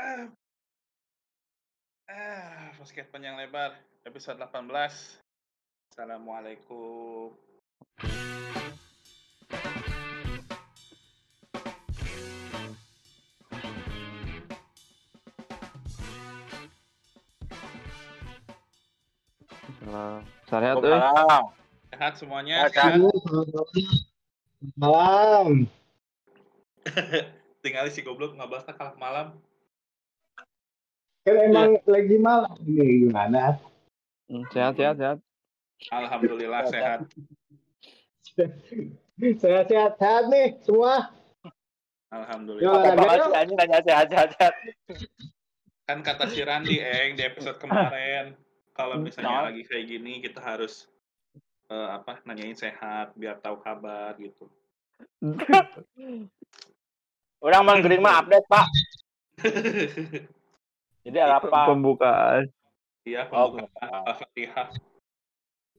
Ah. Ah, basket panjang lebar episode 18. Assalamualaikum. Salam. Sehat. Salam. Sehat semuanya? Sehat. Malam. Tinggal si goblok ngabas kalah malam. Kan emang lagi malam ini gimana? Hmm, Sehat sehat sehat. Alhamdulillah sehat. Sehat-sehat sehat nih semua. Alhamdulillah. Apa sih anjing nanya sehat-sehat. Kan kata si Randi Eng di episode kemarin, kalau misalnya Nah. lagi kayak gini kita harus eh, apa nanyain sehat biar tahu kabar gitu. Orang mang gering mah update, Pak. Jadi ada apa? Pembukaan. Iya, Oh, pembukaan Al-Fatihah.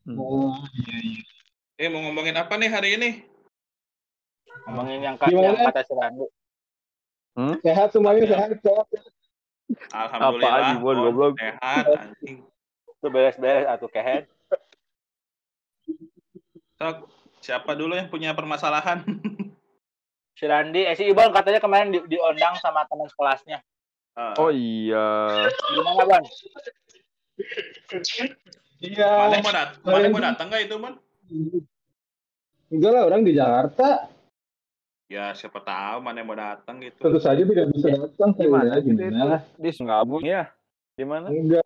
Hmm. Oh iya iya. Eh, mau ngomongin apa nih hari ini? Ngomongin yang, ka- Gimana? yang kata si Randu. Sehat semuanya sehat sehat. Alhamdulillah. Apaan, Bon, Bon, goblok? sehat anjing. Itu beres-beres atau kehead. Sok, siapa dulu yang punya permasalahan? Si Randi, eh si Ibon katanya kemarin di, diundang sama teman sekelasnya. Eh, Oh iya. Gimana, Bon? Iya. Mana mau datang? Mana mau datang nggak itu, Mon? Enggak lah orang di Jakarta. Ya, siapa tahu mana yang mau datang gitu. Tentu saja tidak bisa datang. Gimana gitu gimana? Di Sungabung ya? Di mana? Enggak.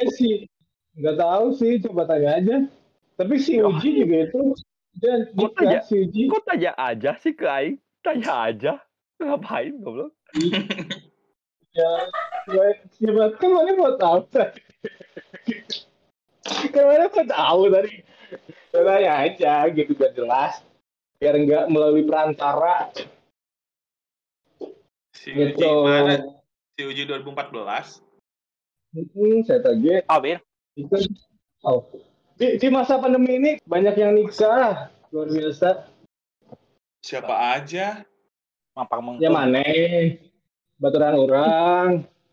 Eh sih. Enggak tahu sih. Coba tanya aja. Tapi si Oh. Uji juga itu. Dan Kok tanya? si Uji. Kok tanya aja sih ke aing? Tanya aja. Ngapain goblok? Ya, ya, siapa kan mana mau tahu kan mana mau tahu tadi tanya aja gitu biar jelas biar enggak melalui perantara Si gitu Uji mana? Si Uji 2014. hmm, saya tadi Oh, Bin. itu oh. di, di masa pandemi ini banyak yang nikah luar biasa Siapa aja? Mampang mengkung. ya mana baturan orang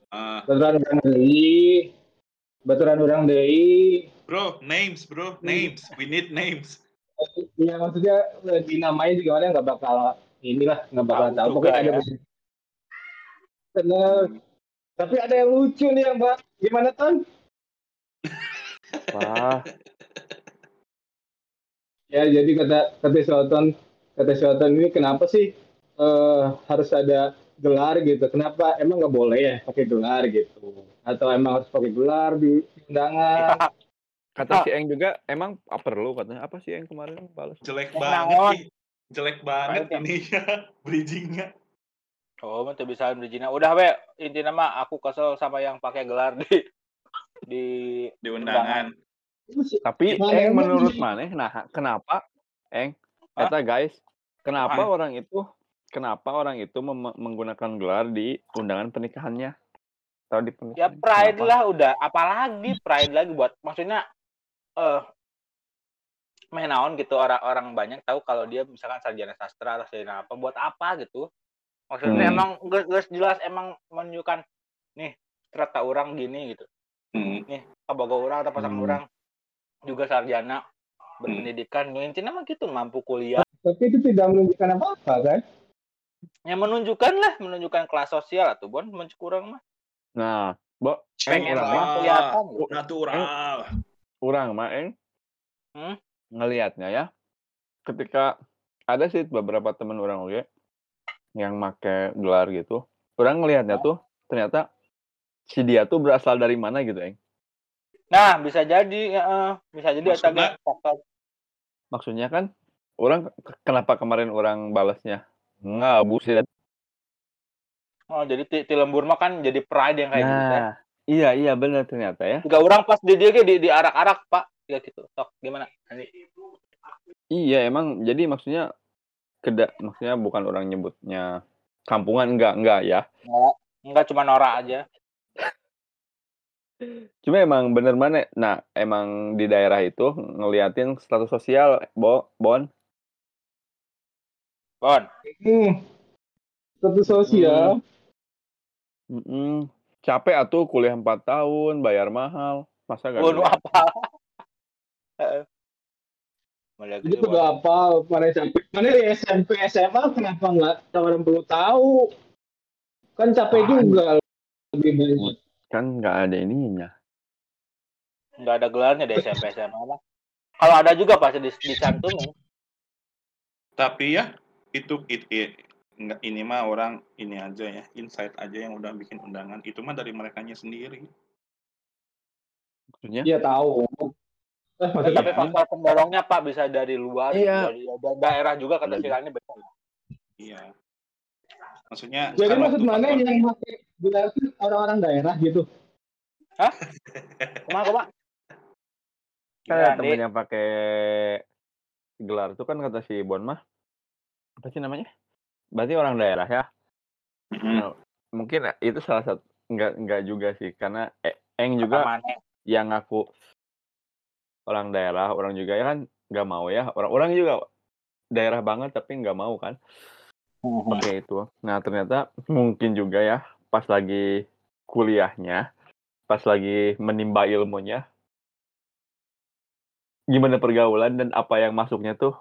Eh, baturan orang deui baturan orang deui bro, names, bro, names. We need names. Iya maksudnya eh, dinamai juga orang nggak bakal inilah nggak bakal Tahu pokoknya ada ya. Benar. Tapi ada yang lucu nih yang mbak gimana ton? Wah, Ya jadi kata kata Sultan kata Sultan ini kenapa sih eh, harus ada gelar gitu? Kenapa emang nggak boleh ya pakai gelar gitu? Atau emang harus pakai gelar di undangan? kata si Eng juga emang apa perlu katanya apa sih Eng kemarin balas? Jelek banget. Jelek banget ya. ininya, bridgingnya. Oh, mah teu bisa berizina. Udah, we. Intinya mah aku kesel sama yang pakai gelar di di Di undangan. Tapi Eng menurut mana? Nah, kenapa Eng? Kata guys, kenapa Apaan? orang itu kenapa orang itu mem- menggunakan gelar di undangan pernikahannya? Atau di Ya pernikahan? pride Kenapa? lah udah, apalagi pride lagi buat maksudnya eh main naon gitu orang-orang banyak tahu kalau dia misalkan sarjana sastra atau sarjana apa buat apa gitu. Maksudnya Hmm. emang geus geus jelas emang menunjukkan nih ternyata orang gini gitu. Hmm. Nih kaboga orang atau pasangan Hmm. orang juga sarjana berpendidikan hmm. intinya mah gitu mampu kuliah Tapi itu tidak menunjukkan apa-apa kan? Yang menunjukkan lah menunjukkan kelas sosial atau bon mencukurang mah Nah, Bo, pengen orang mah kelihatan. Natural. orang mah Eng Hmm? ngelihatnya ya. Ketika ada sih beberapa teman orang oke yang make gelar gitu. Orang ngelihatnya tuh ternyata si dia tuh berasal dari mana gitu, Eng. nah bisa jadi ya, eh, bisa jadi Maksudnya? faktor Maksudnya kan orang ke- kenapa kemarin orang balasnya nggak buset. oh jadi ti, ti lembur mah kan jadi pride yang kayak gitu kan Nah, iya iya benar ternyata ya. juga orang pas di dia di, di arak-arak pak ya gitu sok gimana Nanti. Iya emang jadi maksudnya keda maksudnya bukan orang nyebutnya kampungan enggak enggak ya. Nggak, nggak cuma norak aja Cuma emang bener mana? Nah, emang di daerah itu ngeliatin status sosial, Bo, Bon. Bon Hmm. Status sosial. Mhm. Capek atuh kuliah 4 tahun, bayar mahal, masa nggak Kudu dilihat? apa? Jadi gitu kudu baru apa mana capek. Mana di SMP SMA kenapa nggak orang perlu tahu? Kan capek Wah, juga lebih banyak. kan nggak ada ininya. nggak ada gelarnya di SMP SMA mah. Kalau ada juga pasti dis dicantumin. Tapi ya itu it, it- nggak ini mah orang ini aja ya insight aja yang udah bikin undangan itu mah dari merekanya sendiri. Maksudnya? Iya tahu. Eh, maksudnya Tapi Iya. faktor pendorongnya Pak bisa dari luar, Iya. dari da- daerah juga kata Iya. si Rani betul. Iya. Maksudnya jadi kan maksud mana faktor yang pakai gelar itu orang-orang daerah gitu? Hah? Kumaha kumaha? Kan Iya, ada temen Dik. yang pakai gelar itu kan kata si Bon mah, apa sih namanya? Berarti orang daerah ya? Nah, mungkin itu salah satu enggak enggak juga sih karena E Eng juga yang ngaku orang daerah, orang juga ya kan nggak mau ya. Orang-orang juga daerah banget tapi nggak mau kan Mhm. pakai itu. Nah, ternyata mungkin juga ya pas lagi kuliahnya, pas lagi menimba ilmunya, gimana pergaulan dan apa yang masuknya tuh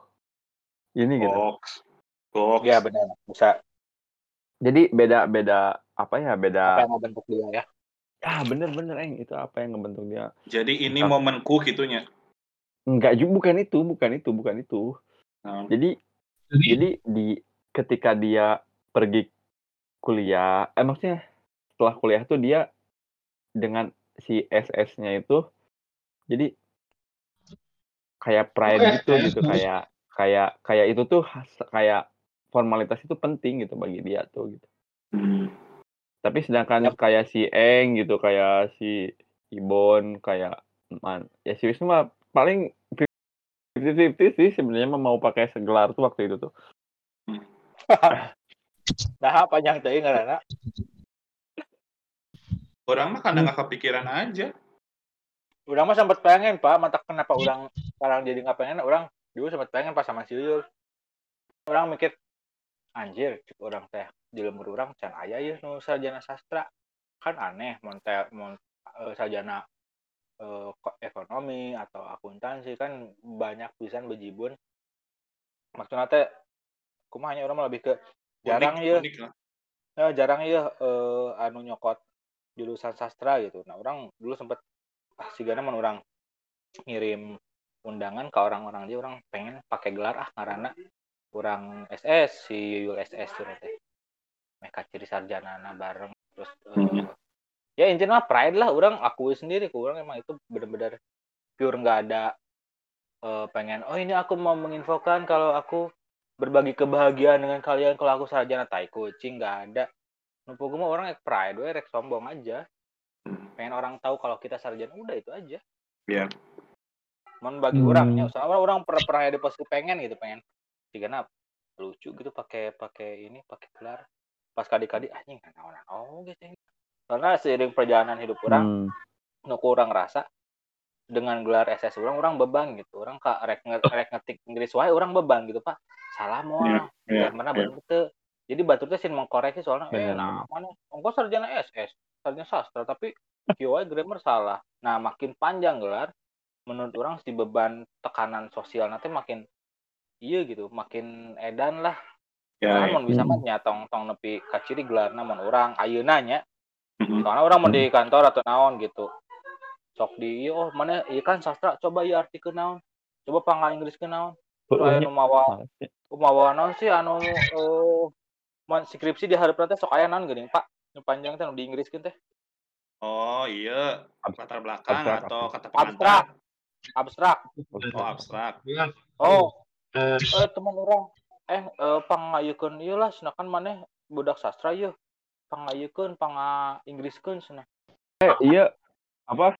ini gitu. Goks. Goks. Iya benar. Bisa Jadi beda-beda apa ya apa beda yang mau bentuk dia ya. ah bener-bener Eng itu apa yang ngebentuk dia Jadi ini Entah. momenku gitunya. enggak juga bukan itu bukan itu bukan itu Nah, jadi jadi di ketika dia pergi kuliah eh maksudnya setelah kuliah tuh dia dengan si SS-nya itu jadi kayak pride gitu gitu kayak kayak kayak itu tuh has- kayak formalitas itu penting gitu bagi dia tuh gitu hmm. tapi sedangkan Yap. kayak si Eng gitu kayak si Ibon kayak man ya si Wisnu mah paling 50-50 sih sebenarnya mah mau pakai segelar tuh waktu itu tuh Nah, panjang teuing ngaranna. Orang mah kadang nggak kepikiran aja. Urang mah sempat pengen, Pak. Mantap kenapa orang sekarang jadi nggak pengen? Orang dulu sempat pengen pas sama si Yul. Orang mikir, anjir, orang teh di lembur orang can aya ya nu sarjana sastra. Kan aneh, mun teh mun eh, sarjana ko- ekonomi atau akuntansi kan banyak pisan bejibun. Maksudnya teh kumaha nya orang lebih ke jarang Unik, ya unik lah. Ya, jarang ya eh, anu nyokot jurusan sastra gitu. Nah, orang dulu sempet ah sigana mun orang ngirim undangan ke orang-orang dia orang pengen pakai gelar ah karena kurang SS si Yul SS tuh teh. Mereka ciri sarjana bareng terus eh, Mhm. ya intinya pride lah orang akui sendiri ke orang emang itu bener-bener pure nggak ada eh, pengen oh ini aku mau menginfokan kalau aku berbagi kebahagiaan dengan kalian kalau aku sarjana tai kucing nggak ada Numpuk gue mah orang ek pride we rek sombong aja pengen orang tahu kalau kita sarjana udah itu aja Iya. Mon bagi Hmm. orangnya soalnya orang pernah pernah ada posisi pengen gitu pengen jika lucu gitu pakai pakai ini pakai gelar. Pas kadi-kadi anjing nah oh gitu karena seiring perjalanan hidup orang Hmm. nu kurang rasa dengan gelar SS orang orang beban gitu. Orang kak rek, rek ngetik Inggris wae orang beban gitu pak salah mau Iya, iya, mana bener teu jadi batur teh sin mengkoreksi soalnya eh nah mana engkau sarjana SS sarjana sastra tapi wae grammar salah. Nah makin panjang gelar menurut orang si beban tekanan sosial nanti makin iya gitu makin edan lah. Ya, Karena ya. mun bisa mah nya tong tong nepi ka ciri gelar namun orang ayeuna nya. Mhm. soalnya orang mau di kantor atau naon gitu. Sok di iya oh mana iya kan sastra coba iya arti ke naon coba panggal Inggris ke naon. Aya nu mawa mawa naon sih anu man skripsi di hareup teh sok aya naon geuning Pak? Nu panjang teh nu di Inggris teh. Oh iya, latar belakang abstrak, atau abstrak. kata abstrak. Pengantar. abstrak. Oh abstrak. oh eh teman orang. Eh eh, pangayeukeun ieu lah sedangkan maneh budak sastra ieu pangayeukeun panga Inggriskeun cenah Eh, iya. Apa?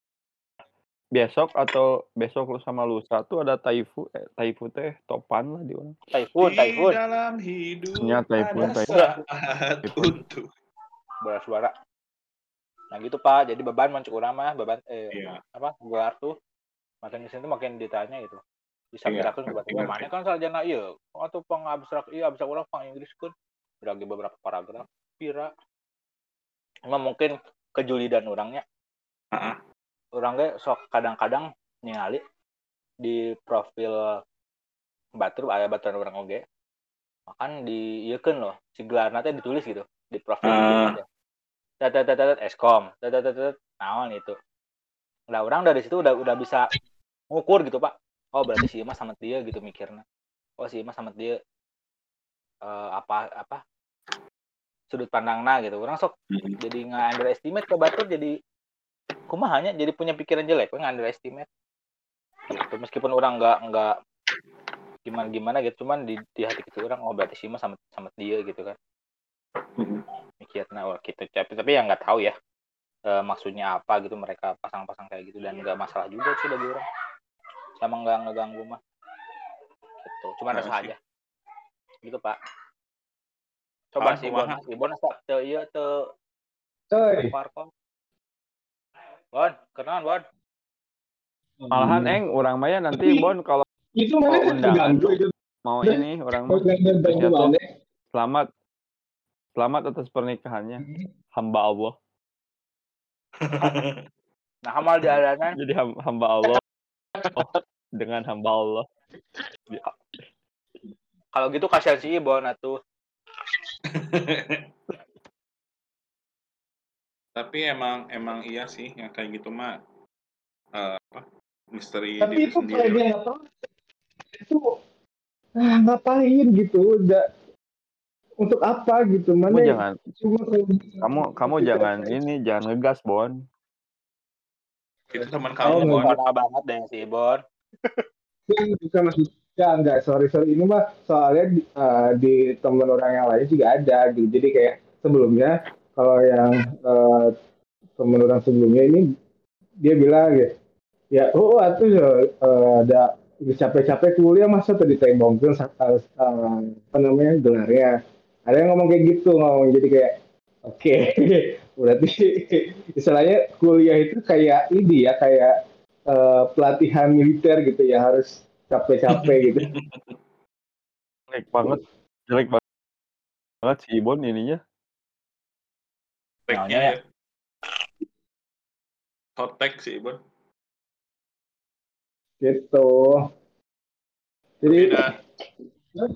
Besok atau besok lu sama lusa tuh ada taifu eh, taifu teh topan lah di mana Typhoon Di Typhoon dalam hidup ada typhoon. saat Typhoon. untuk. suara. Nah gitu pak. Jadi beban mancuk urang mah beban eh Iya. apa gelar tuh. Makin di sini tuh makin ditanya gitu bisa Iya, gerakan tiba-tiba mana kan sarjana iya. Atau pang abstrak iya abstrak orang pang Inggris kan. Beragi beberapa paragraf pira. Emang mungkin kejuli dan orangnya. Heeh. orangnya sok kadang-kadang ningali di profil batur aya baturan orang oge. Makan di iya loh si gelar nanti ditulis gitu di profil tet tet, eskom. Tet, naon itu? Nah orang dari situ udah udah bisa ngukur gitu pak oh berarti si Ima sama dia gitu mikirnya. Oh si Ima sama dia eh, apa apa sudut pandangnya gitu. Orang sok Mm-mm. jadi nggak underestimate ke batur jadi kumahanya jadi punya pikiran jelek nggak underestimate gitu. Meskipun orang nggak nggak gimana gimana gitu cuman di, di hati kecil orang oh berarti sih mah sama sama dia gitu kan. Mm-mm. mikirnya wah gitu. Tapi tapi yang nggak tahu ya eh, maksudnya apa gitu mereka pasang-pasang kayak gitu dan nggak masalah juga sih bagi orang sama nggak ngeganggu mah. Gitu. Cuma Nah, rasa sih. aja gitu pak. Coba Ah, sih bon Ibon asa teu iya teu Coy. bon kenalan bon. Malahan Hmm. eng orang maya nanti Tapi- Bon kalau itu mana? undangan. itu. Mau ini orang mana? Selamat. Selamat atas pernikahannya. Hamba Allah. nah hamal di alanan Jadi ham- hamba Allah dengan hamba Allah. kalau gitu kasihan si Ibon atuh Tapi emang emang iya sih yang kayak gitu mah eh, apa misteri tapi diri itu sendiri. nggak tahu itu ah, ngapain gitu udah untuk apa gitu Kamu mana jangan cuma kamu kamu jangan ini jangan ngegas Bon. Itu teman Oh, kamu. Bon. Parah banget deh si Yang bukan maksud ya enggak sorry sorry. Ini mah soalnya di, eh, di temen orang yang lain juga ada gitu. Jadi kayak sebelumnya kalau yang eh, temen orang sebelumnya ini dia bilang ya ya oh atuh ya ada capek-capek kuliah masa tadi tembongkeun eh, apa namanya gelarnya. Ada yang ngomong kayak gitu ngomong. Jadi kayak oke berarti istilahnya kuliah itu kayak ini ya kayak eh, pelatihan militer gitu ya harus capek-capek gitu. Jelek banget. Jelek banget. banget si Bon ininya. Nanya ya. Hot tag sih Bon. gitu. Jadi Beda.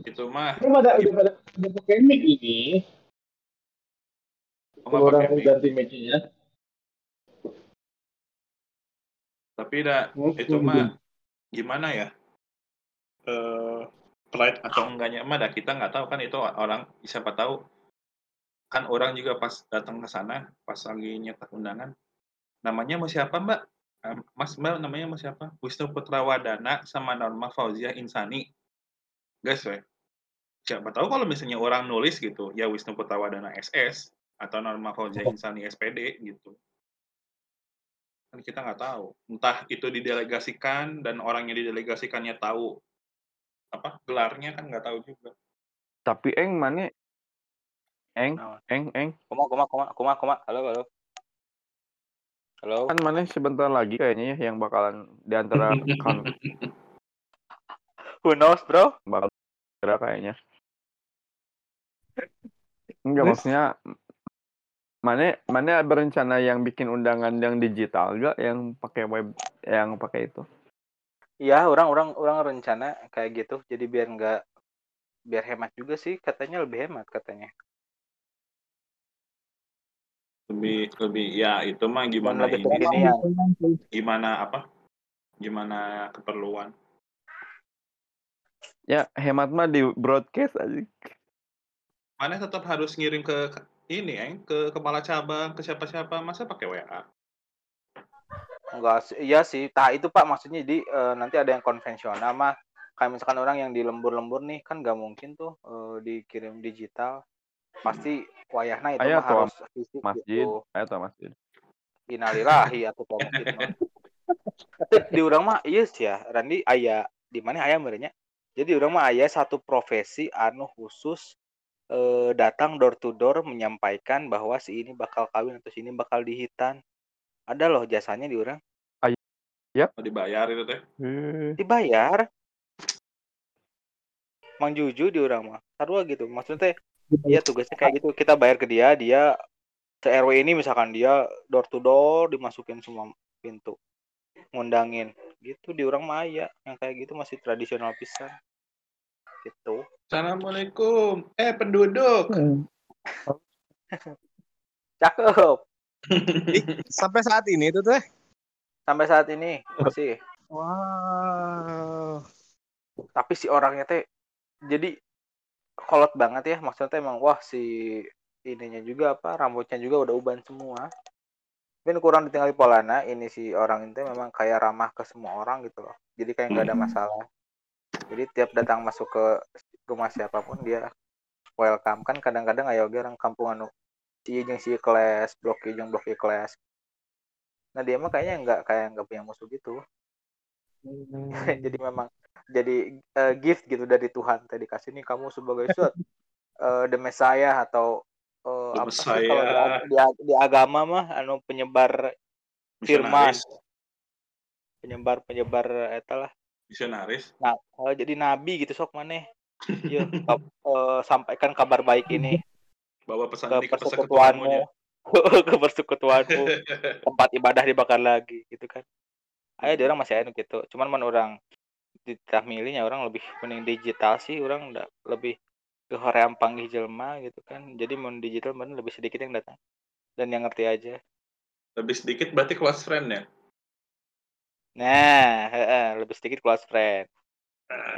Itu mah ini pada udah pada udah pakai mic ini. Oh, Orang mic. ganti mic-nya. Tapi dah itu mah gimana ya? Eh pride atau enggaknya mah dah kita nggak tahu kan itu orang siapa tahu. Kan orang juga pas datang ke sana pas lagi nyetak undangan. Namanya mau siapa mbak? Mas mbak namanya mau siapa? Wisnu Putra Wadana sama Norma Fauzia Insani. Guys we siapa tahu kalau misalnya orang nulis gitu ya Wisnu Putra Wadana SS atau Norma Fauzia Insani SPD gitu. Kan kita nggak tahu. Entah itu didelegasikan dan orang yang didelegasikannya tahu apa gelarnya kan nggak tahu juga. Tapi eng mana? Eng, eng, eng. kuma kuma kuma kuma kuma. Halo halo. Halo? Kan mana sebentar lagi kayaknya ya yang bakalan di antara kan who knows bro? Bakal kira kayaknya. Enggak maksudnya mana mana berencana yang bikin undangan yang digital enggak yang pakai web yang pakai itu. Iya, orang orang orang rencana kayak gitu. Jadi biar nggak biar hemat juga sih katanya lebih hemat katanya. lebih lebih ya itu mah gimana lebih ini kekinian. gimana apa gimana keperluan Ya hemat mah di broadcast aja. mana tetap harus ngirim ke- ini ya ke kepala cabang ke siapa-siapa masa pakai WA Enggak sih, iya sih. Tah itu Pak maksudnya jadi eh, nanti ada yang konvensional mah kayak misalkan orang yang di lembur-lembur nih kan nggak mungkin tuh eh, dikirim digital. Pasti wayahna itu Aya mah harus fisik Masjid, gitu. ayo tuh masjid. Innalillahi atau masjid di orang mah iya sih ya, Randi aya di mana aya merenya. Jadi orang mah aya satu profesi anu khusus eh, datang door to door menyampaikan bahwa si ini bakal kawin atau si ini bakal dihitan. Ada loh jasanya di orang. Oh, dibayar itu teh Eh, Dibayar. Mang Juju di orang mah. Sarua gitu. Maksudnya teh, iya tugasnya kayak gitu. Kita bayar ke dia, dia se RW ini misalkan dia door to door dimasukin semua pintu ngundangin gitu di orang Maya yang kayak gitu masih tradisional pisan gitu Assalamualaikum. Eh penduduk. cakep Sampai saat ini itu teh. sampai saat ini masih Wow. tapi si orangnya teh jadi kolot banget ya maksudnya emang wah si ininya juga apa rambutnya juga udah uban semua mungkin kurang ditinggali polana ini si orang itu memang kayak ramah ke semua orang gitu loh jadi kayak nggak ada Hmm. masalah jadi tiap datang masuk ke rumah siapa pun dia welcome. Kan kadang-kadang ayo ge orang kampung anu si jeung si kelas blok jeung blok kelas nah dia mah kayaknya nggak kayak nggak punya musuh gitu. Jadi memang jadi eh, gift gitu dari Tuhan. Tadi kasih nih kamu sebagai suat eh the Messiah atau eh, The apa sih kalau di, di, ag- di agama mah anu penyebar firman. Penyebar penyebar eta lah Misionaris. nah eh, jadi nabi gitu sok maneh. Yuk, kab- eh, sampaikan kabar baik ini. Bawa pesan ke persekutuanmu. ke persekutuanmu. Tempat ibadah dibakar lagi gitu kan. Ayo dia orang masih anu gitu. Cuman man orang di milihnya orang lebih mending digital sih. Orang nggak lebih ke hoream panggil jelma gitu kan. Jadi mau digital mana lebih sedikit yang datang. Dan yang ngerti aja. Lebih sedikit berarti close friend ya. Nah heeh, lebih sedikit close friend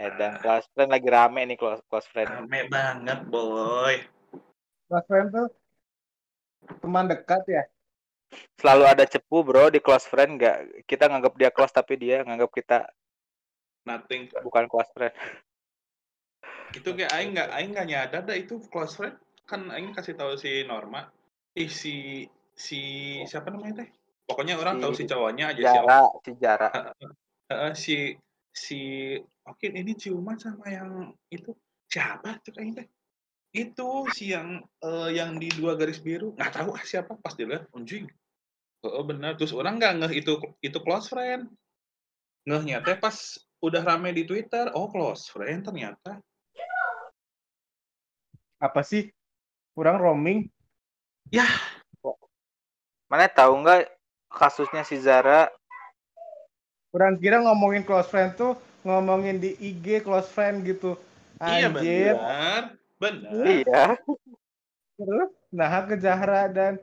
eh, dan close friend lagi rame nih close close friend Rame banget boy. Close friend tuh teman dekat ya. selalu ada cepu bro di close friend nggak kita nganggap dia close tapi dia nganggap kita Nothing. bukan close friend Itu kayak aing nggak aing nggak nyadar dah itu close friend. Kan aing kasih tahu si Norma. Ih si si siapa namanya teh? Pokoknya orang Si tahu si cowoknya aja si Jara si Jara Heeh, si si oke ini ciuman sama yang itu. Siapa tuh kayaknya? Itu si yang eh, yang di dua garis biru. Nggak tahu ah siapa pas dilihat anjing. Oh benar. Terus orang nggak ngeh itu itu close friend. Ngehnya teh pas udah rame di twitter oh close friend ternyata. Apa sih? Kurang roaming. mana tahu nggak kasusnya si Zara. Kurang kira ngomongin close friend tuh ngomongin di IG close friend gitu. iya Anjir. benar benar. Iya. Terus nah ke Zahra dan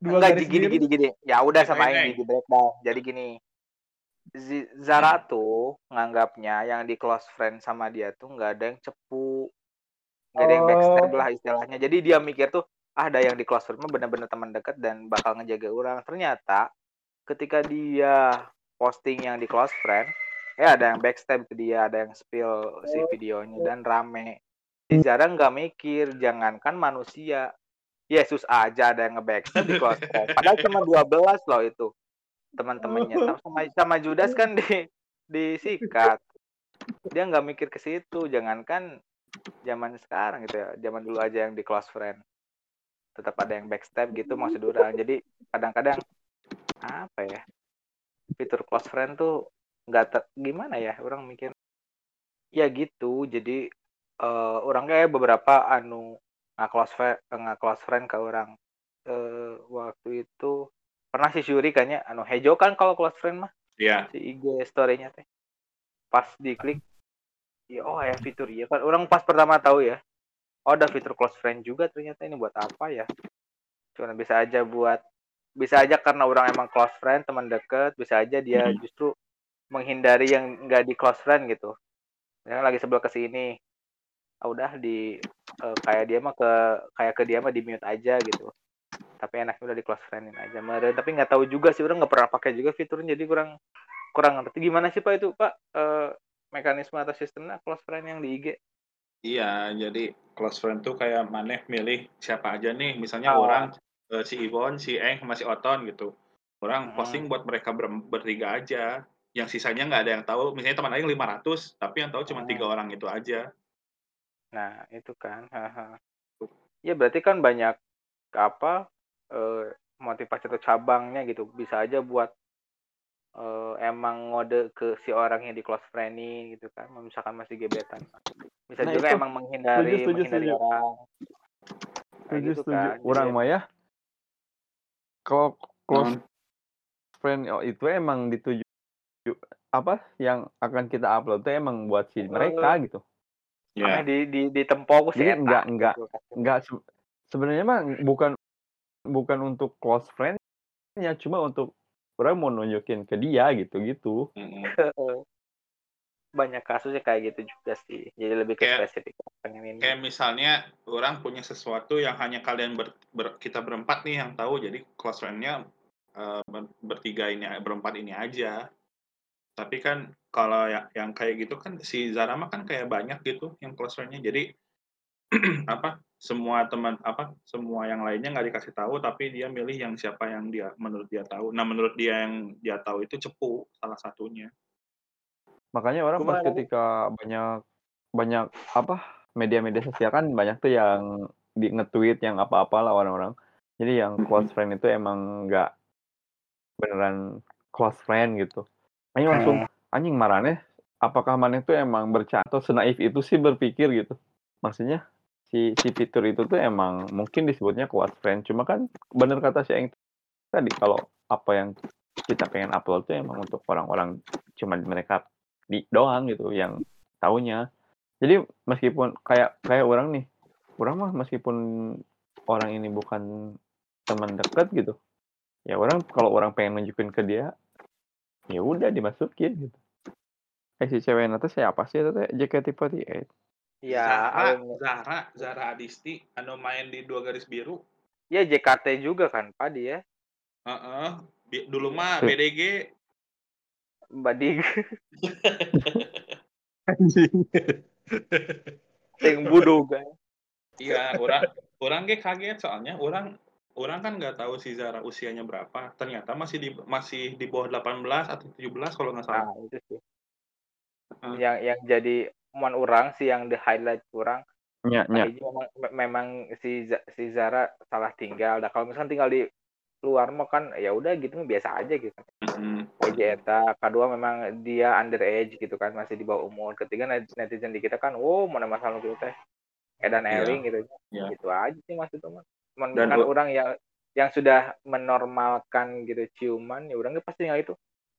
dua enggak garis gini gini gini. Ya udah sama yang di breakdown. Jadi gini. Zara tuh nganggapnya yang di close friend sama dia tuh nggak ada yang cepu. Nggak ada yang Oh. backstab lah istilahnya. Jadi dia mikir tuh ada yang di close friend mah bener-bener teman dekat dan bakal ngejaga orang. Ternyata ketika dia posting yang di close friend ya ada yang backstab ke dia ada yang spill si videonya dan rame. Si Zara nggak mikir jangankan manusia Yesus aja ada yang nge-backstab di close friend. Padahal cuma 12 loh itu teman-temannya. Sama, sama sama Judas kan di disikat. Dia nggak mikir ke situ jangankan zaman sekarang gitu ya zaman dulu aja yang di close friend tetap ada yang backstab gitu maksud orang. Jadi kadang-kadang apa ya fitur close friend tuh nggak ter- gimana ya orang mikir? Ya gitu jadi eh, orang kayak beberapa anu nggak close friend nggak close friend ke orang eh, waktu itu pernah si Syuri kayaknya anu Hejo kan kalau close friend mah? Iya. si IG story-nya teh. Pas diklik ya oh ya fitur iya kan. Orang pas pertama tahu ya oh ada fitur close friend juga ternyata ini buat apa ya? Cuma bisa aja buat bisa aja karena orang emang close friend teman deket bisa aja dia justru menghindari yang nggak di close friend gitu. Yang lagi sebelah ke sini. Ah, udah di eh, kayak dia mah ke kayak ke dia mah di mute aja gitu. Tapi enaknya udah di close friendin aja. Meren. tapi nggak tahu juga sih orang nggak pernah pakai juga fiturnya jadi kurang kurang ngerti. Gimana sih pak itu pak? Eh, mekanisme atau sistemnya close friend yang di IG Iya, jadi close friend tuh kayak maneh milih siapa aja nih. Misalnya Ah. orang eh, si Ibon, si Eng, sama si Oton gitu. Orang Hmm. posting buat mereka ber- bertiga aja. Yang sisanya nggak ada yang tahu. Misalnya teman Aing 500, tapi yang tahu cuma Hmm. tiga orang itu aja. Nah, itu kan. haha. Ya berarti kan banyak apa eh, motivasi atau cabangnya gitu. Bisa aja buat eh, emang ngode ke si orang yang di close friend gitu kan. Misalkan masih gebetan. Bisa Nah, juga itu. emang menghindari Setuju, setuju, menghindari setuju. orang. Kayak Setuju, gitu setuju. kan. Jadi Orang mah ya Kalau close Hmm. friend oh, itu emang dituju apa yang akan kita upload itu emang buat si mereka gitu. Ya. Makanya di di di tempo Jadi si eta enggak enggak gitu. enggak se- sebenarnya mah bukan bukan untuk close friend ya cuma untuk orang mau nunjukin ke dia gitu-gitu. Mm-mm. Banyak kasusnya kayak gitu juga sih jadi lebih ke Kayak- spesifik pengen ini Kayak misalnya orang punya sesuatu yang hanya kalian ber, ber- kita berempat nih yang tahu, jadi close friend-nya eh, ber- bertiga ini berempat ini aja. Tapi kan kalau ya- yang kayak gitu kan si Zara mah kan kayak banyak gitu yang close friend-nya. Jadi apa semua teman apa semua yang lainnya nggak dikasih tahu tapi dia milih yang siapa yang dia menurut dia tahu. Nah menurut dia yang dia tahu itu cepu salah satunya. Makanya orang pas Cuma- ketika banyak banyak apa media-media sosial kan banyak tuh yang di nge-tweet yang apa-apa lah orang-orang. Jadi yang close friend itu emang nggak beneran close friend gitu. Anjing langsung anjing marahnya apakah mana itu emang bercanda atau senaif itu sih berpikir gitu. Maksudnya si si fitur itu tuh emang mungkin disebutnya close friend cuma kan bener kata si Eng tadi kalau apa yang kita pengen upload tuh emang untuk orang-orang cuma mereka di doang gitu yang taunya jadi meskipun kayak kayak orang nih orang mah meskipun orang ini bukan teman dekat gitu ya orang kalau orang pengen nunjukin ke dia ya udah dimasukin gitu eh si cewek nanti siapa sih itu teh JKT48 ya Zara, Zara, Zara Adisti, anu main di dua garis biru. ya JKT juga kan Pak dia Heeh. Bi- Dulu mah. BDG. Mbak Dig Anjing. yang budoga Iya, orang orang ge kaget soalnya orang orang kan nggak tahu si Zara usianya berapa. Ternyata masih di masih di bawah 18 atau 17 kalau nggak salah. nah itu sih Hmm. yang yang jadi mon orang sih yang di highlight kurang nya nya Hiji memang, me- memang si si Zara salah tinggal. Nah kalau misalkan tinggal di luar mah kan ya udah gitu mah biasa aja gitu. Mm. Eta, kedua memang dia underage gitu kan masih di bawah umur. Ketiga net- netizen di kita kan, wow mana masalah gitu teh. Edan Iya. Eling gitu. Iya. Gitu aja sih maksudnya mah. Cuman Dan kan orang yang yang sudah menormalkan gitu ciuman ya orang pasti tinggal itu.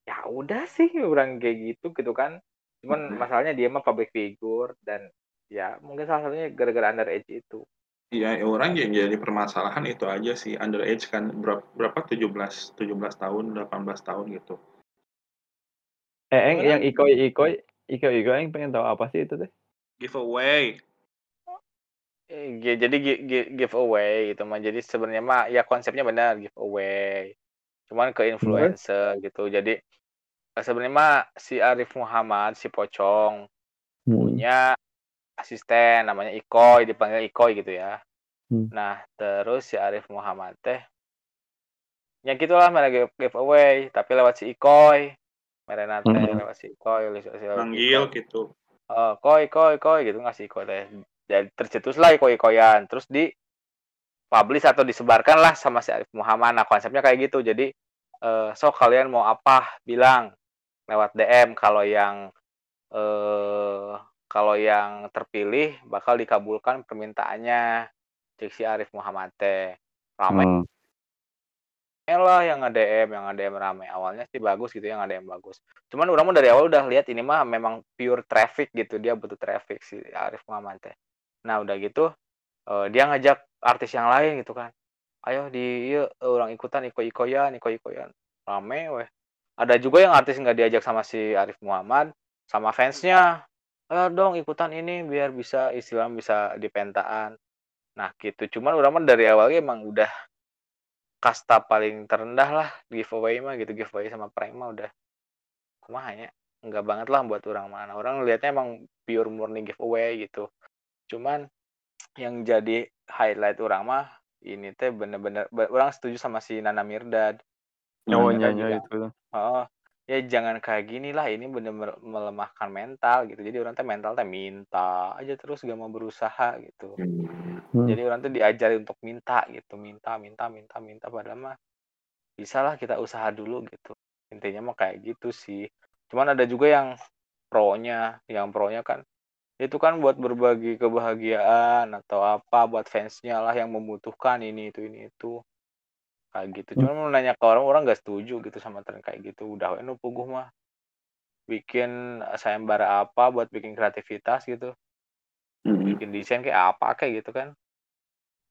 Ya udah sih orang kayak gitu gitu kan. Cuman masalahnya dia mah public figure dan ya mungkin salah satunya gara-gara underage itu. Iya, ya orang yang jadi permasalahan itu aja sih underage kan berapa, berapa 17 17 tahun, 18 tahun gitu. eh Eng, Orang- yang ikoi ikoi ikoi ikoi yang pengen tahu apa sih itu teh Giveaway. Eh, jadi gi- gi- giveaway gitu mah jadi sebenarnya mah ya konsepnya benar giveaway cuman ke influencer gitu jadi eh, sebenarnya mah si Arif Muhammad si Pocong Hmm. punya asisten namanya Ikoy dipanggil Ikoy gitu ya Hmm. nah terus si Arif Muhammad teh ya gitulah mereka give- giveaway tapi lewat si Ikoy mereka teh Hmm. lewat si Ikoy lewat si Manggil Ikoy. gitu. Oh, koi, koi, koi gitu ngasih koi teh. Jadi tercetuslah koi koyan, terus di publish atau disebarkan lah sama si Arif Muhammad. Nah konsepnya kayak gitu. Jadi eh sok kalian mau apa bilang lewat DM kalau yang eh kalau yang terpilih bakal dikabulkan permintaannya. Cek si Arif Muhammad teh. Ramai Hmm. lah yang nge-DM, yang nge-DM rame. Awalnya sih bagus gitu, yang nge-DM bagus. Cuman orang mah dari awal udah lihat ini mah memang pure traffic gitu, dia butuh traffic si Arif Muhammad teh. Nah, udah gitu eh, dia ngajak artis yang lain gitu kan. Ayo di ieu orang ikutan iko-ikoyan, iko-ikoyan. Rame weh. Ada juga yang artis nggak diajak sama si Arif Muhammad, sama fansnya. Ayo dong ikutan ini biar bisa istilah bisa dipentaan. Nah, gitu. Cuman orang mah dari awalnya emang udah kasta paling terendah lah giveaway mah gitu giveaway sama prank mah udah kumaha ya enggak banget lah buat orang mana orang lihatnya emang pure murni giveaway gitu cuman yang jadi highlight orang mah ini teh bener-bener be- orang setuju sama si Nana Mirdad Oh, Nana nya juga, nya itu. oh ya jangan kayak gini lah ini bener-bener melemahkan mental gitu. Jadi orang teh mental teh minta aja terus gak mau berusaha gitu. Hmm. jadi orang tuh diajari untuk minta gitu minta minta minta minta padahal mah bisa lah kita usaha dulu gitu. Intinya mah kayak gitu sih. Cuman ada juga yang pro-nya yang pro-nya kan itu kan buat berbagi kebahagiaan atau apa buat fansnya lah yang membutuhkan ini itu ini itu kayak gitu. Cuma mau nanya ke orang orang nggak setuju gitu sama tren kayak gitu. Udah nu puguh mah bikin sayembara apa buat bikin kreativitas gitu. Hmm. bikin desain kayak apa kayak gitu kan.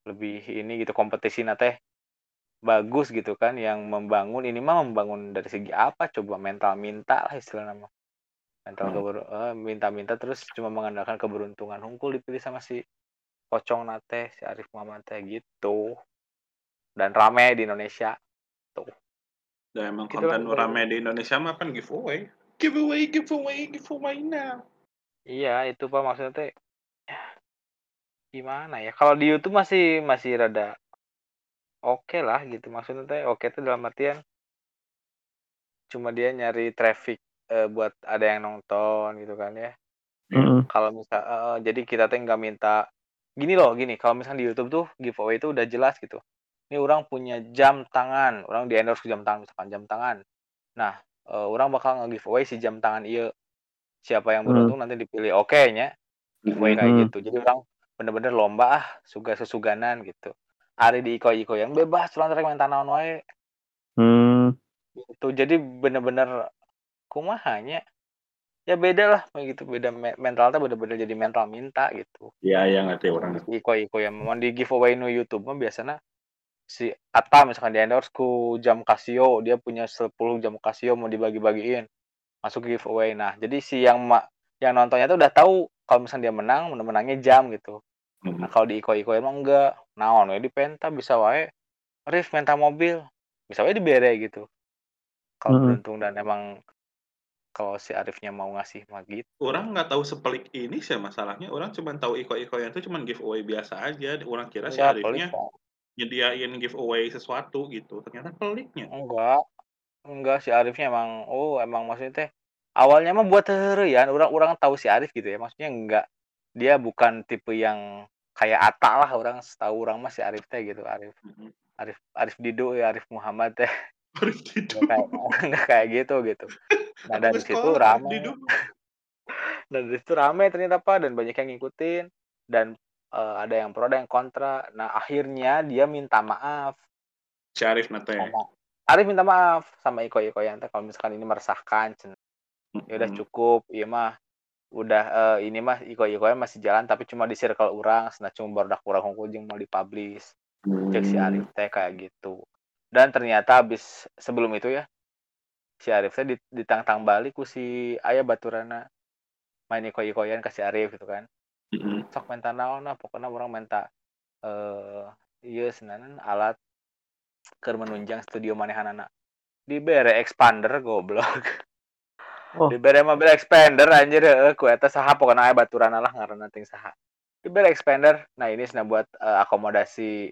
Lebih ini gitu kompetisi teh bagus gitu kan yang membangun ini mah membangun dari segi apa? Coba mental minta lah istilah nama mental Hmm. keber eh, minta-minta terus cuma mengandalkan keberuntungan. Hunkul dipilih sama si pocong nate si Arif Muhammad teh gitu dan rame di Indonesia Dan emang Gitu konten lah. rame di Indonesia mah kan giveaway. Giveaway, giveaway, giveaway now. iya itu pak maksudnya teh ya, gimana ya kalau di YouTube masih masih rada oke lah gitu maksudnya teh oke tuh dalam artian cuma dia nyari traffic eh, buat ada yang nonton gitu kan ya Mm-mm. kalau misal eh, jadi kita tuh nggak minta gini loh gini kalau misalnya di YouTube tuh giveaway itu udah jelas gitu ini orang punya jam tangan orang di endorse jam tangan misalkan jam tangan. Nah eh, orang bakal nge giveaway si jam tangan iya. Siapa yang beruntung nanti dipilih oke nya giveaway. Kayak Hmm. gitu. Jadi orang bener-bener lomba ah suga sesuganan gitu. Hari di iko iko yang bebas orang rek main tanah wae. Hmm. gitu. Jadi bener-bener kumahanya? Ya beda lah kayak gitu. Beda me- mentalnya bener-bener jadi mental minta gitu. Iya, iya ngerti orang. iko iko yang mau di giveaway no YouTube mah biasanya si Atta misalkan di endorse ku jam Casio dia punya 10 jam Casio mau dibagi-bagiin masuk giveaway nah jadi si yang ma- yang nontonnya tuh udah tahu kalau misalnya dia menang menangnya jam gitu Hmm. nah kalau di iko iko emang enggak nah we di penta bisa wae Rif penta mobil bisa wae dibere gitu kalau Mm-mm. beruntung dan emang kalau si Arifnya mau ngasih mah gitu Orang nggak tahu sepelik ini sih masalahnya. Orang cuma tahu iko-iko yang itu cuma giveaway biasa aja. Orang kira si enggak Arifnya pelik. Nyediain giveaway sesuatu gitu. Ternyata peliknya. enggak enggak si Arifnya emang oh emang maksudnya teh awalnya mah buat ya orang orang tahu si Arif gitu ya maksudnya enggak dia bukan tipe yang kayak Ata lah orang tahu orang mah si Arif teh gitu Arif Mhm. Arif Arif Dido ya Arif Muhammad teh Arif Dido. enggak kayak enggak kayak gitu gitu nah dari situ rame dan dari situ rame ternyata pak dan banyak yang ngikutin dan eh, ada yang pro ada yang kontra. Nah akhirnya dia minta maaf. Si Arif nate. sama Arif minta maaf sama Iko Iko yang kalau misalkan ini meresahkan ya udah cukup. Iya mah udah eh, ini mah Iko Iko masih jalan tapi cuma di circle orang. Nah cuma baru dak kurang hukum mau dipublish. Cek si Arif teh kayak gitu. Dan ternyata habis sebelum itu ya si Arif teh dit- ditantang balik ku si ayah baturana. Main Iko Ikoyan ke si Arif gitu kan. Sok minta naon nah pokoknya orang minta eh iya senanan alat keur menunjang studio manehanana. Dibere expander goblok. Oh. dibere mobil expander anjir heeh ku eta saha pokoknya aya baturan lah ngaranna ting saha. Dibere expander nah ini sena buat eh, akomodasi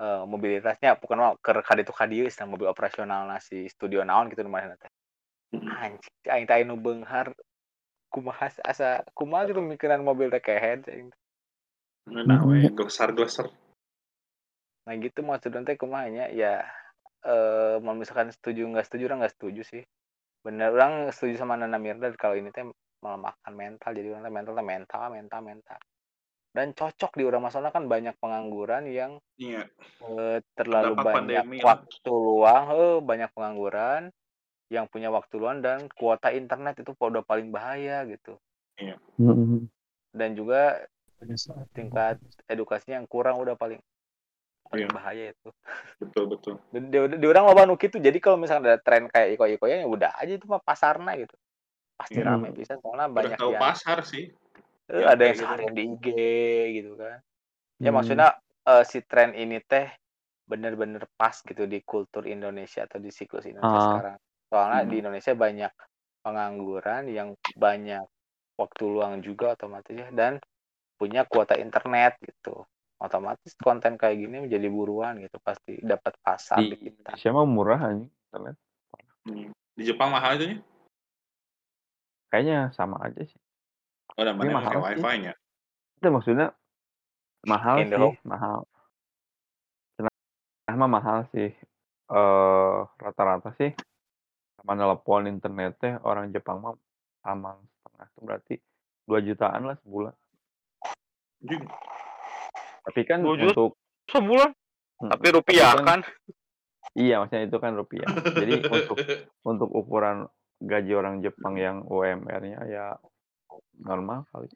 eh, mobilitasnya pokoknya keur kaditu kadieu sena mobil operasional si studio naon gitu mana teh. Mhm. anjing aing teh anu beunghar kumaha asa kumaha gitu mikiran mobil teh kehead aing Nah, we glosar-glosar. nah gitu maksudnya teh kumahanya ya eh mau misalkan setuju nggak setuju orang nggak setuju sih bener orang setuju sama Nana Mirda kalau ini teh melemahkan mental jadi orang mental teh mental mental mental dan cocok di orang masalah kan banyak pengangguran yang Iya. eh, terlalu Terdampak banyak pandemi lah. waktu luang eh, banyak pengangguran yang punya waktu luang dan kuota internet itu udah paling bahaya gitu Mm-mm. dan juga tingkat edukasinya yang kurang udah paling paling Iya. bahaya itu Betul, betul. di, di, di orang loba nu kitu jadi kalau misalnya ada tren kayak iko iko ya udah aja itu mah pasarna gitu pasti Hmm. rame bisa soalnya Udah banyak tahu yang pasar sih. eh, yang ada yang gitu. seharian di IG gitu kan ya Hmm. maksudnya eh, si tren ini teh bener-bener pas gitu di kultur Indonesia atau di siklus Indonesia Ah. sekarang soalnya Hmm. di Indonesia banyak pengangguran yang banyak waktu luang juga otomatis ya dan punya kuota internet gitu otomatis konten kayak gini menjadi buruan gitu pasti dapat pasar di di kita Indonesia mah murah aja internet Hmm. Di Jepang mahal itu nya? kayaknya sama aja sih Oh, dan Tapi mana mahal sih. wifi nya? itu maksudnya mahal Indo. sih mahal mah mahal sih eh rata-rata sih sama telepon internetnya orang Jepang mah aman setengah itu berarti 2 jutaan lah sebulan Anjing. tapi kan 2 juta? untuk sebulan Hmm, tapi rupiah kan- kan Iya, maksudnya itu kan rupiah. Jadi untuk untuk ukuran gaji orang Jepang yang UMR-nya ya normal kali.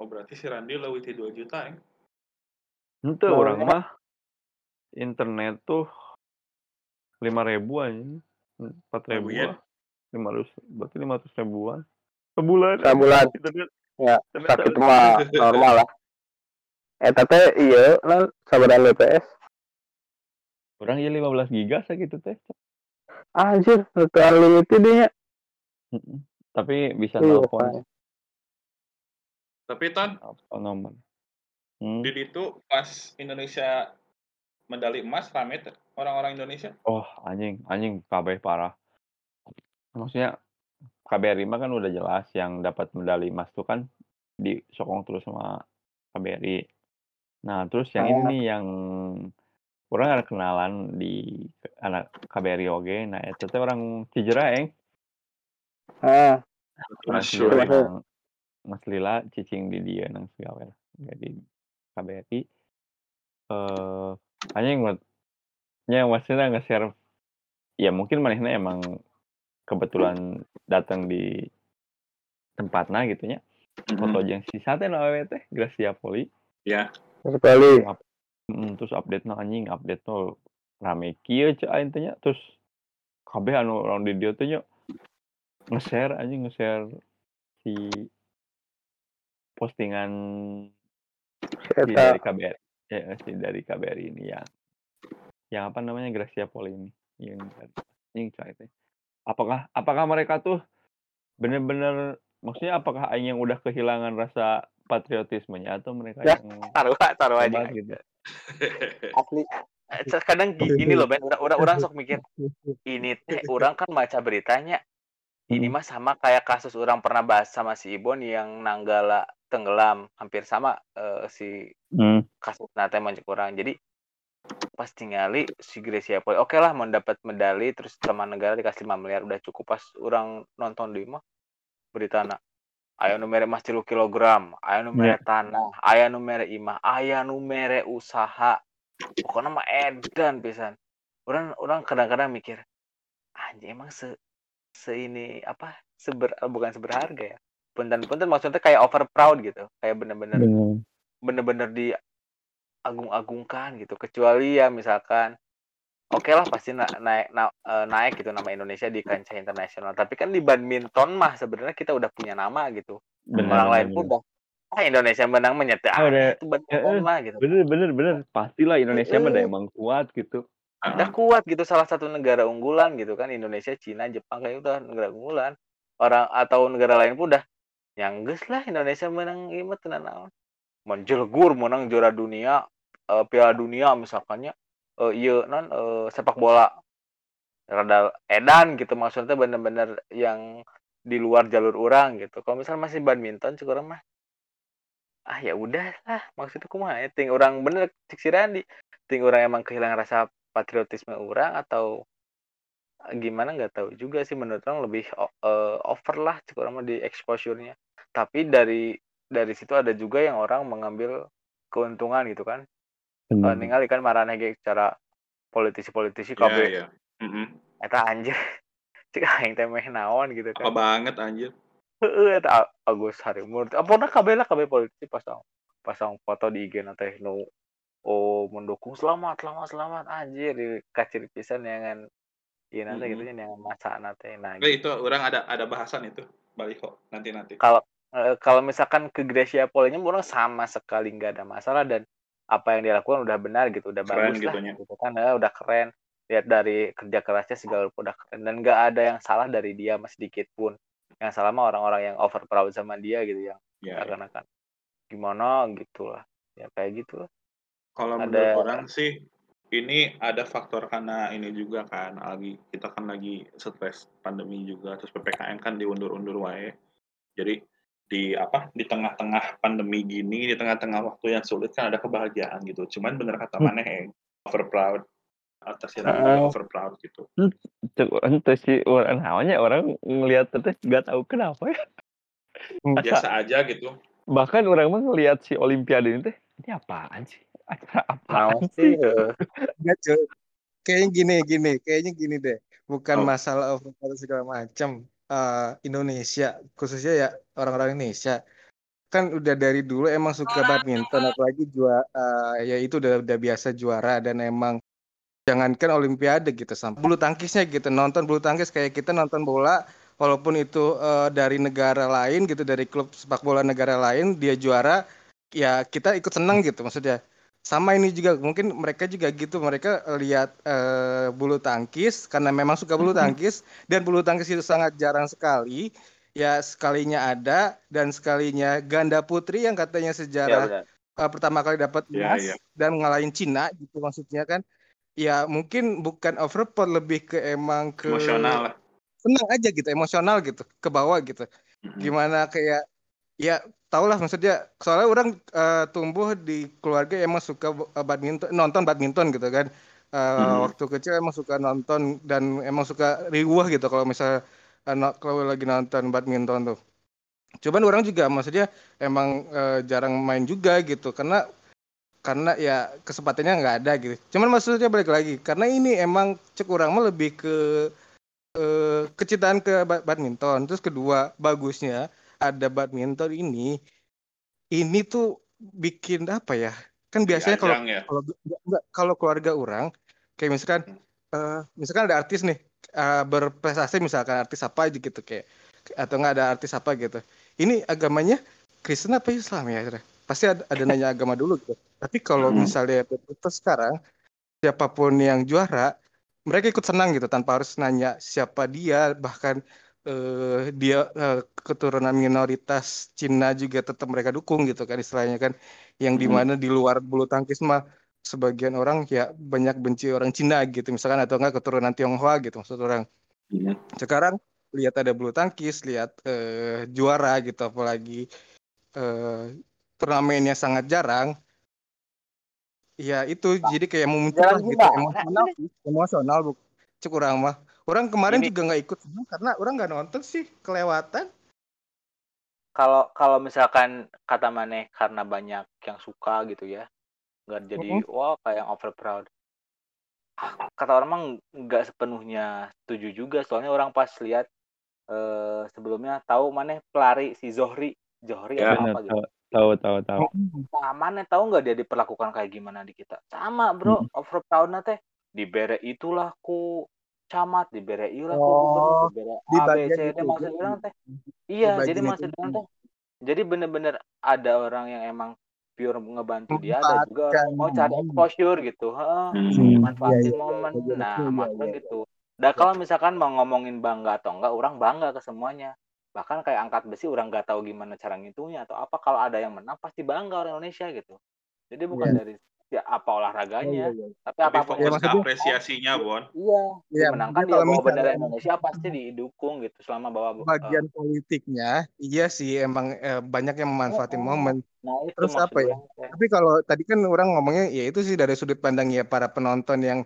Oh berarti si Randy leuwih ti 2 juta ya? Henteu Boleh. urang mah internet tuh 5.000 anjing. 4.000 Lumayan. lah. 500 berarti 500 ribuan sebulan. Sebulan. Ya, sakit mah normal lah. Eta teh iya non sabaran BPS. Orang ya 15 giga sakitu teh. Anjir, itu unlimited. Heeh. Tapi bisa Iya, nelpon Pak. Tapi apa nomor. Hmm. di itu pas Indonesia medali emas rame teh orang-orang Indonesia. Oh, anjing, anjing kabeh parah. Maksudnya KBRI mah kan udah jelas yang dapat medali emas tuh kan disokong terus sama KBRI. Nah, terus yang ini nih yang orang ada kenalan di anak KBRI oge. Nah, itu teh orang. Ah, Masya Cijereng Allah. nang Mas Lila cicing di dia nang segala. Jadi KBRI eh anjing buat nya maksudnya nge-share ya mungkin manehna emang kebetulan datang di tempatnya gitu nya foto jeung si sate na awewe teh Gracia Poli. Ya, sekali. Mm, terus update na anjing update tuh rame kieu cek aing teh terus kabeh anu orang di dia teh nya nge-share anjing nge-share si postingan si dari KBRI ya si dari KBRI ini yang yang apa namanya Gracia Poli ini yang cek teh apakah apakah mereka tuh bener-bener maksudnya apakah aing yang udah kehilangan rasa patriotismenya atau mereka Ya, yang taruh taruh aja. gitu? Asli. Eh, kadang gi- gini loh Ben orang orang sok mikir ini teh orang kan baca beritanya. Ini Hmm. mah sama kayak kasus orang pernah bahas sama si Ibon yang Nanggala tenggelam hampir sama eh, si Hmm. kasus nate mancek orang jadi pas tinggali si Gracia Poli. Oke lah mendapat medali terus sama negara dikasih 5 miliar udah cukup pas orang nonton di mah berita nak aya nu mere emas 3 kilogram aya nu mere tanah aya nu mere imah aya nu mere usaha. Pokoknya mah edan pisan. Orang orang kadang-kadang mikir anjing emang se se ini apa seber bukan seberharga ya? Punten-punten maksudnya kayak over proud gitu kayak bener-bener Bener. bener-bener diagung-agungkan gitu kecuali ya misalkan oke lah pasti na- naik na- eh, naik gitu nama Indonesia di kancah internasional tapi kan di badminton mah sebenarnya kita udah punya nama gitu. Bener, orang lain pun udah ah Indonesia menang menyete Ah, udah. itu badminton eh. mah gitu. bener bener bener pastilah Indonesia mah udah emang kuat gitu. Udah kuat gitu salah satu negara unggulan gitu kan Indonesia Cina Jepang kayak udah negara unggulan. Orang atau negara lain pun udah yang lah Indonesia menang ieu mah tenan naon menjelgur menang juara dunia eh, Piala Dunia misalkannya eh ieu non eh, sepak bola. Rada edan gitu maksudnya bener-bener yang di luar jalur orang gitu. Kalau misalnya masih badminton orang mah ah ya udah lah maksudnya kumaha ya? Ting orang bener cek si Randi. Ting orang emang kehilangan rasa patriotisme orang atau gimana nggak tahu juga sih. Menurut orang lebih eh, over lah orang mah di exposure-nya. Tapi dari dari situ ada juga yang orang mengambil keuntungan gitu kan Bener. Eh, ningali kan ge cara politisi-politisi Iya, kabeh iya. Mm-mm. eta anjir cek aing teh meh naon gitu Apa kan banget anjir. heeh eta Agus Harimurti apona kabeh lah kabeh politisi pasang pasang foto di IG na teh nu oh mendukung selamat selamat selamat anjir di kacir pisan yang Iya nanti Mm-mm. gitu nya yang masa nanti nah Eh, itu orang ada ada bahasan itu. Balik kok nanti nanti. kalau eh, kalau misalkan ke Gracia Polinya orang sama sekali nggak ada masalah dan apa yang dia lakukan udah benar gitu udah Keren bagus lah gitunya. gitu kan eh, udah keren lihat dari kerja kerasnya segala udah keren dan nggak ada yang salah dari dia mas sedikit pun yang salah mah orang-orang yang over proud sama dia gitu yang Ya, ya. karena kan gimana gitu lah ya kayak gitu lah Kalau Ada- menurut orang sih ini ada faktor karena ini juga kan lagi kita kan lagi stres pandemi juga terus PPKM kan diundur-undur wae. Jadi di apa di tengah-tengah pandemi gini di tengah-tengah waktu yang sulit kan ada kebahagiaan gitu. Cuman bener kata Hmm. maneh yang over proud atas yang Heeh. over proud gitu. Cek ente sih orang namanya orang ngelihat teh nggak tahu kenapa ya Biasa aja gitu. bahkan orang mah ngelihat si Olimpiade ini teh ini apaan sih acara apaan sih eh, kayaknya gini gini kayaknya gini deh bukan Oh. masalah overpower segala macam Eh, Indonesia khususnya ya orang-orang Indonesia. Kan udah dari dulu emang suka badminton apalagi juara ya itu udah udah biasa juara dan emang jangankan olimpiade gitu sampai bulu tangkisnya gitu nonton bulu tangkis kayak kita nonton bola walaupun itu eh, dari negara lain gitu dari klub sepak bola negara lain dia juara ya kita ikut senang gitu maksudnya sama ini juga mungkin mereka juga gitu mereka lihat eh, bulu tangkis karena memang suka bulu tangkis dan bulu tangkis itu sangat jarang sekali. Ya sekalinya ada dan sekalinya ganda putri yang katanya ya sejarah benar. uh, pertama kali dapat Iya, emas iya. dan ngalahin Cina gitu maksudnya kan. Ya mungkin bukan overpower lebih ke emang ke Emosional. senang aja gitu emosional gitu ke bawah gitu. Mm-mm. gimana kayak ya tau lah maksudnya soalnya orang eh, tumbuh di keluarga emang suka eh, badminton nonton badminton gitu kan. Eh, Mhm. waktu kecil emang suka nonton dan emang suka riuh gitu kalau misalnya no- kalau lagi nonton badminton tuh. Cuman orang juga maksudnya emang eh, jarang main juga gitu karena karena ya kesempatannya nggak ada gitu. Cuman maksudnya balik lagi karena ini emang cek orang mah lebih ke eh, kecintaan ke ba- badminton. Terus kedua bagusnya ada badminton ini ini tuh bikin apa ya? Kan biasanya kalau ya. kalau keluarga orang kayak misalkan eh, misalkan ada artis nih eh, berprestasi misalkan artis apa aja gitu kayak atau enggak ada artis apa gitu. Ini agamanya Kristen apa Islam ya pasti ada, ada nanya agama dulu gitu. Tapi kalau Hmm. misalnya itu sekarang siapa pun yang juara mereka ikut senang gitu tanpa harus nanya siapa dia bahkan eh, dia eh, keturunan minoritas Cina juga tetap mereka dukung gitu kan istilahnya kan. Yang Mhm. di mana di luar bulu tangkis mah sebagian orang ya banyak benci orang Cina gitu. Misalkan atau enggak keturunan Tionghoa gitu maksud orang. Mhm. sekarang lihat ada bulu tangkis lihat eh, juara gitu apalagi eh, turnamennya sangat jarang. Ya itu jadi kayak muncul gitu. Emosional sih emosional bu orang mah orang kemarin Gini. juga nggak ikut karena orang nggak nonton sih kelewatan. Kalau kalau misalkan kata Maneh karena banyak yang suka gitu ya nggak jadi wah kayak yang over proud kata orang mah nggak sepenuhnya setuju juga soalnya orang pas lihat eh, sebelumnya tahu Maneh pelari si Zohri. Zohri Ya, apa gitu? tahu tahu tahu tahu. nah Maneh tahu nggak dia diperlakukan kayak gimana di kita? Sama bro over proudnya teh dibere itulah ku camat dibere iulah ku Oh, gubernur dibere di A B bagian C D itu. maksud orang teh. Iya Di jadi maksud orang teh. Jadi bener-bener ada orang yang emang pure ngebantu dia ada juga orang mau cari exposure gitu. Heeh, Hmm. manfaatin Iya, iya, momen. iya, nah iya, maksudnya iya. gitu dan kalau misalkan mau ngomongin bangga atau enggak orang bangga ke semuanya. Bahkan kayak angkat besi orang nggak tahu gimana cara ngitunya atau apa. Kalau ada yang menang pasti bangga orang Indonesia gitu. Jadi bukan Iya. dari ya apa olahraganya Iya, iya, iya. tapi Tapi apa pun fokus Ya, ke maksudnya- apresiasinya, Bon. iya Iya, dimenangkan maksudnya dia kalau bawa bendera Indonesia pasti didukung gitu selama bawa eh, bagian politiknya iya sih emang eh, banyak yang memanfaatin Oh, oh. momen nah itu Terus apa ya? Tapi kalau tadi kan orang ngomongnya ya itu sih dari sudut pandang ya para penonton yang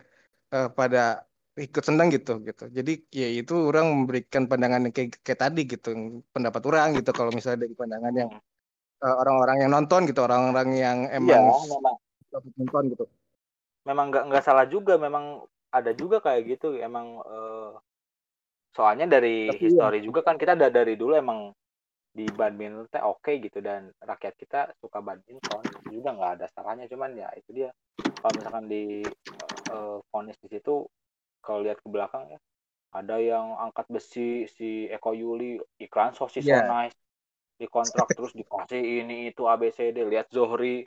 eh, pada ikut senang gitu gitu. Jadi ya itu orang memberikan pandangan yang kayak, kayak tadi gitu, pendapat orang gitu kalau misalnya dari pandangan yang eh, orang-orang yang nonton gitu, orang-orang yang iya emang memang suka nonton gitu. memang nggak nggak salah juga memang ada juga kayak gitu emang eh, soalnya dari Tapi histori juga kan kita da- dari dulu emang di badminton teh oke gitu dan rakyat kita suka badminton juga nggak ada salahnya cuman ya itu dia kalau misalkan di eh, vonis di situ kalau lihat ke belakang ya ada yang angkat besi si Eko Yuli iklan sosis so Iya. nice dikontrak terus dikasih ini itu ABCD lihat Zohri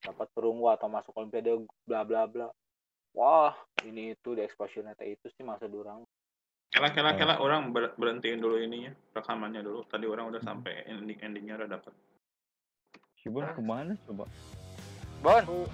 dapat perunggu atau masuk olimpiade bla bla bla wah ini itu di exposure itu sih maksud orang Kela kela kela orang ber- berhentiin dulu ininya rekamannya dulu. Tadi orang udah sampai ending endingnya udah dapat. Si Bon ke mana coba? Bon